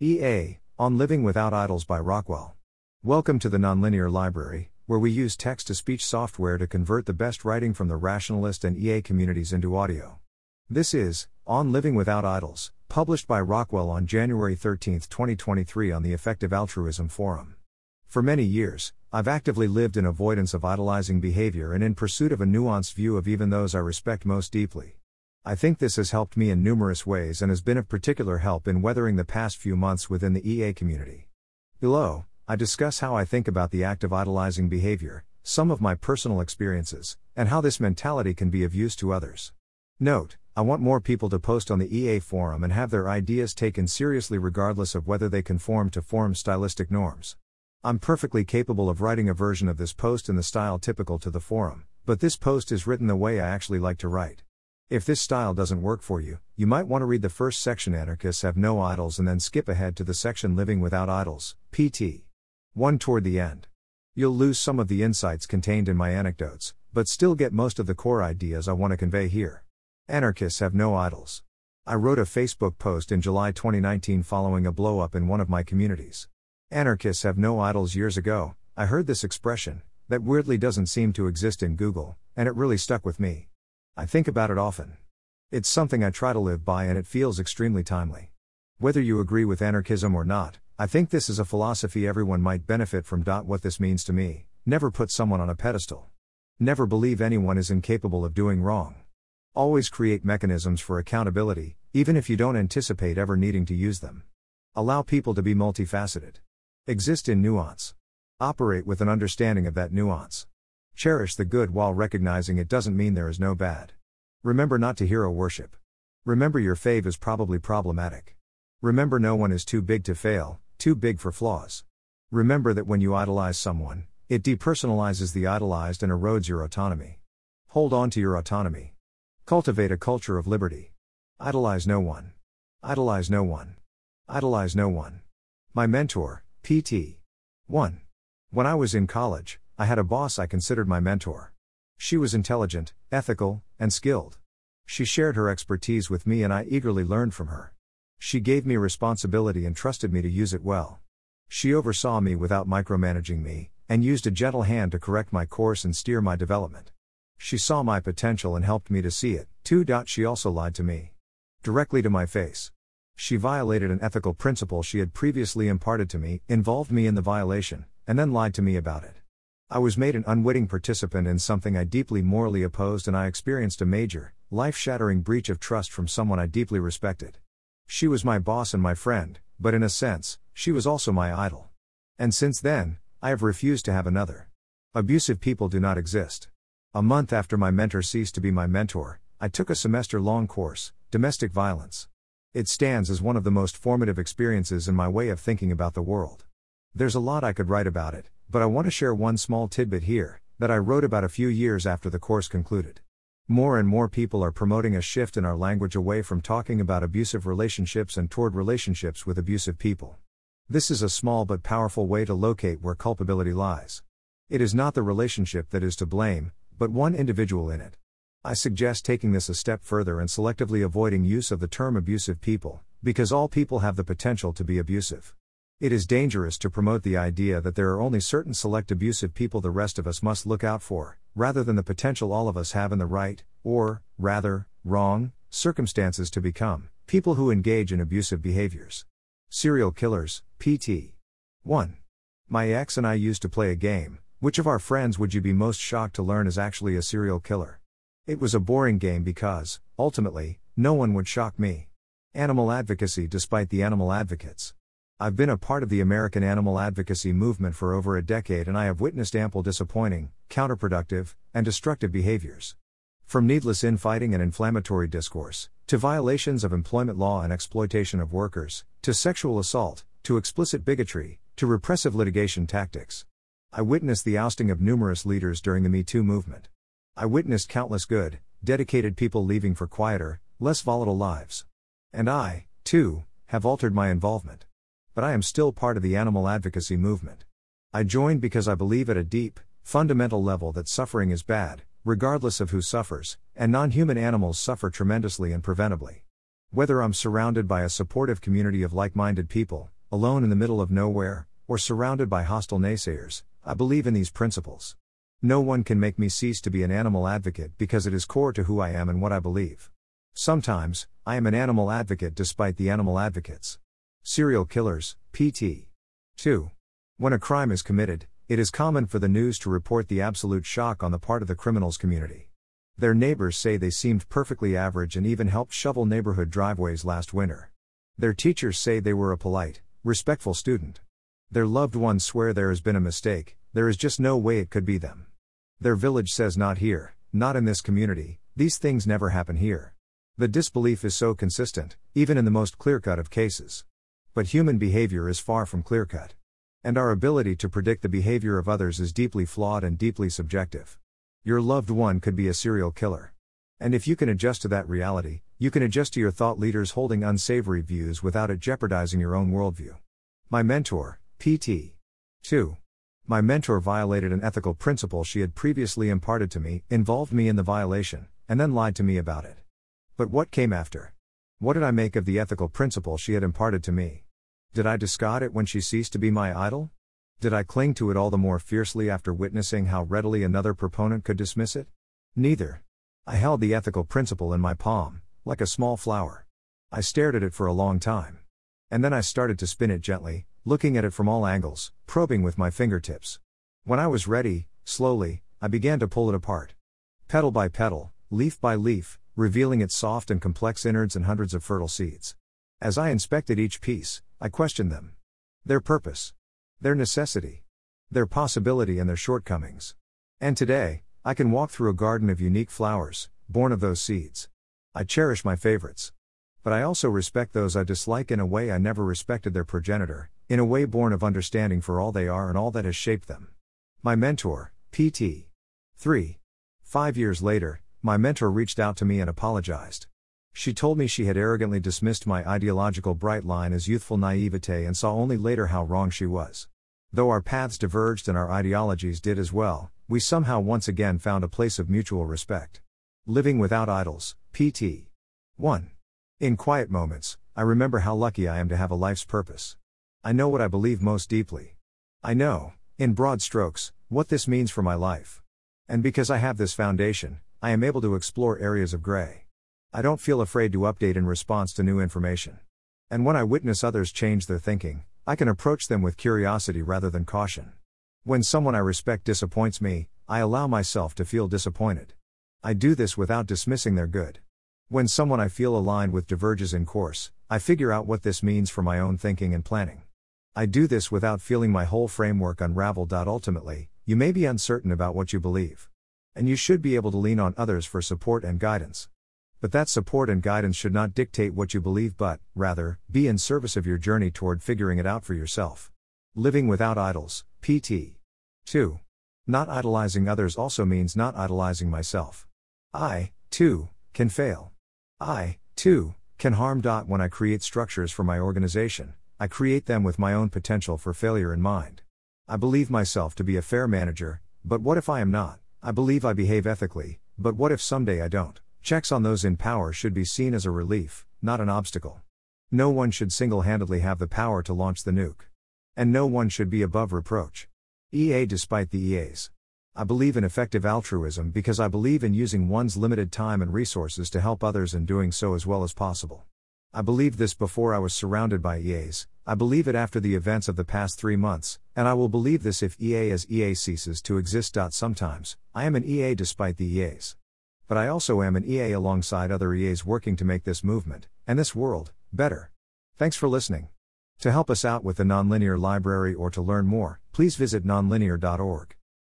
EA, On Living Without Idols by Rockwell. Welcome to the Nonlinear Library, where we use text to speech software to convert the best writing from the rationalist and EA communities into audio. This is On Living Without Idols, published by Rockwell on January 13, 2023, on the Effective Altruism Forum. For many years, I've actively lived in avoidance of idolizing behavior and in pursuit of a nuanced view of even those I respect most deeply. I think this has helped me in numerous ways and has been of particular help in weathering the past few months within the EA community. Below, I discuss how I think about the act of idolizing behavior, some of my personal experiences, and how this mentality can be of use to others. Note, I want more people to post on the EA forum and have their ideas taken seriously regardless of whether they conform to forum stylistic norms. I'm perfectly capable of writing a version of this post in the style typical to the forum, but this post is written the way I actually like to write. If this style doesn't work for you, you might want to read the first section Anarchists Have No Idols and then skip ahead to the section Living Without Idols, PT. 1 toward the end. You'll lose some of the insights contained in my anecdotes, but still get most of the core ideas I want to convey here. Anarchists have no idols. I wrote a Facebook post in July 2019 following a blow up in one of my communities. Anarchists have no idols years ago, I heard this expression, that weirdly doesn't seem to exist in Google, and it really stuck with me. I think about it often. It's something I try to live by and it feels extremely timely. Whether you agree with anarchism or not, I think this is a philosophy everyone might benefit from. What this means to me never put someone on a pedestal. Never believe anyone is incapable of doing wrong. Always create mechanisms for accountability, even if you don't anticipate ever needing to use them. Allow people to be multifaceted. Exist in nuance. Operate with an understanding of that nuance. Cherish the good while recognizing it doesn't mean there is no bad. Remember not to hero worship. Remember your fave is probably problematic. Remember no one is too big to fail, too big for flaws. Remember that when you idolize someone, it depersonalizes the idolized and erodes your autonomy. Hold on to your autonomy. Cultivate a culture of liberty. Idolize no one. Idolize no one. Idolize no one. My mentor, PT. 1. When I was in college, I had a boss I considered my mentor. She was intelligent, ethical, and skilled. She shared her expertise with me and I eagerly learned from her. She gave me responsibility and trusted me to use it well. She oversaw me without micromanaging me, and used a gentle hand to correct my course and steer my development. She saw my potential and helped me to see it. too. She also lied to me. Directly to my face. She violated an ethical principle she had previously imparted to me, involved me in the violation, and then lied to me about it. I was made an unwitting participant in something I deeply morally opposed, and I experienced a major, life shattering breach of trust from someone I deeply respected. She was my boss and my friend, but in a sense, she was also my idol. And since then, I have refused to have another. Abusive people do not exist. A month after my mentor ceased to be my mentor, I took a semester long course, Domestic Violence. It stands as one of the most formative experiences in my way of thinking about the world. There's a lot I could write about it, but I want to share one small tidbit here that I wrote about a few years after the course concluded. More and more people are promoting a shift in our language away from talking about abusive relationships and toward relationships with abusive people. This is a small but powerful way to locate where culpability lies. It is not the relationship that is to blame, but one individual in it. I suggest taking this a step further and selectively avoiding use of the term abusive people, because all people have the potential to be abusive. It is dangerous to promote the idea that there are only certain select abusive people the rest of us must look out for, rather than the potential all of us have in the right, or, rather, wrong, circumstances to become people who engage in abusive behaviors. Serial killers, PT. 1. My ex and I used to play a game. Which of our friends would you be most shocked to learn is actually a serial killer? It was a boring game because, ultimately, no one would shock me. Animal advocacy despite the animal advocates. I've been a part of the American animal advocacy movement for over a decade and I have witnessed ample disappointing, counterproductive, and destructive behaviors. From needless infighting and inflammatory discourse, to violations of employment law and exploitation of workers, to sexual assault, to explicit bigotry, to repressive litigation tactics. I witnessed the ousting of numerous leaders during the Me Too movement. I witnessed countless good, dedicated people leaving for quieter, less volatile lives. And I, too, have altered my involvement but I am still part of the animal advocacy movement. I joined because I believe at a deep, fundamental level that suffering is bad, regardless of who suffers, and non human animals suffer tremendously and preventably. Whether I'm surrounded by a supportive community of like minded people, alone in the middle of nowhere, or surrounded by hostile naysayers, I believe in these principles. No one can make me cease to be an animal advocate because it is core to who I am and what I believe. Sometimes, I am an animal advocate despite the animal advocates. Serial killers, PT. 2. When a crime is committed, it is common for the news to report the absolute shock on the part of the criminal's community. Their neighbors say they seemed perfectly average and even helped shovel neighborhood driveways last winter. Their teachers say they were a polite, respectful student. Their loved ones swear there has been a mistake, there is just no way it could be them. Their village says not here, not in this community, these things never happen here. The disbelief is so consistent, even in the most clear cut of cases. But human behavior is far from clear cut. And our ability to predict the behavior of others is deeply flawed and deeply subjective. Your loved one could be a serial killer. And if you can adjust to that reality, you can adjust to your thought leaders holding unsavory views without it jeopardizing your own worldview. My mentor, PT. 2. My mentor violated an ethical principle she had previously imparted to me, involved me in the violation, and then lied to me about it. But what came after? What did I make of the ethical principle she had imparted to me? Did I discard it when she ceased to be my idol? Did I cling to it all the more fiercely after witnessing how readily another proponent could dismiss it? Neither. I held the ethical principle in my palm, like a small flower. I stared at it for a long time. And then I started to spin it gently, looking at it from all angles, probing with my fingertips. When I was ready, slowly, I began to pull it apart. Petal by petal, leaf by leaf, revealing its soft and complex innards and hundreds of fertile seeds. As I inspected each piece, I question them. Their purpose. Their necessity. Their possibility and their shortcomings. And today, I can walk through a garden of unique flowers, born of those seeds. I cherish my favorites. But I also respect those I dislike in a way I never respected their progenitor, in a way born of understanding for all they are and all that has shaped them. My mentor, PT. 3. Five years later, my mentor reached out to me and apologized. She told me she had arrogantly dismissed my ideological bright line as youthful naivete and saw only later how wrong she was. Though our paths diverged and our ideologies did as well, we somehow once again found a place of mutual respect. Living without idols, PT. 1. In quiet moments, I remember how lucky I am to have a life's purpose. I know what I believe most deeply. I know, in broad strokes, what this means for my life. And because I have this foundation, I am able to explore areas of gray. I don't feel afraid to update in response to new information. And when I witness others change their thinking, I can approach them with curiosity rather than caution. When someone I respect disappoints me, I allow myself to feel disappointed. I do this without dismissing their good. When someone I feel aligned with diverges in course, I figure out what this means for my own thinking and planning. I do this without feeling my whole framework unravel. Ultimately, you may be uncertain about what you believe. And you should be able to lean on others for support and guidance. But that support and guidance should not dictate what you believe, but, rather, be in service of your journey toward figuring it out for yourself. Living without idols, PT. 2. Not idolizing others also means not idolizing myself. I, too, can fail. I, too, can harm. When I create structures for my organization, I create them with my own potential for failure in mind. I believe myself to be a fair manager, but what if I am not? I believe I behave ethically, but what if someday I don't? Checks on those in power should be seen as a relief, not an obstacle. No one should single handedly have the power to launch the nuke. And no one should be above reproach. EA despite the EAs. I believe in effective altruism because I believe in using one's limited time and resources to help others and doing so as well as possible. I believed this before I was surrounded by EAs, I believe it after the events of the past three months, and I will believe this if EA as EA ceases to exist. Sometimes, I am an EA despite the EAs. But I also am an EA alongside other EAs working to make this movement, and this world, better. Thanks for listening. To help us out with the Nonlinear Library or to learn more, please visit nonlinear.org.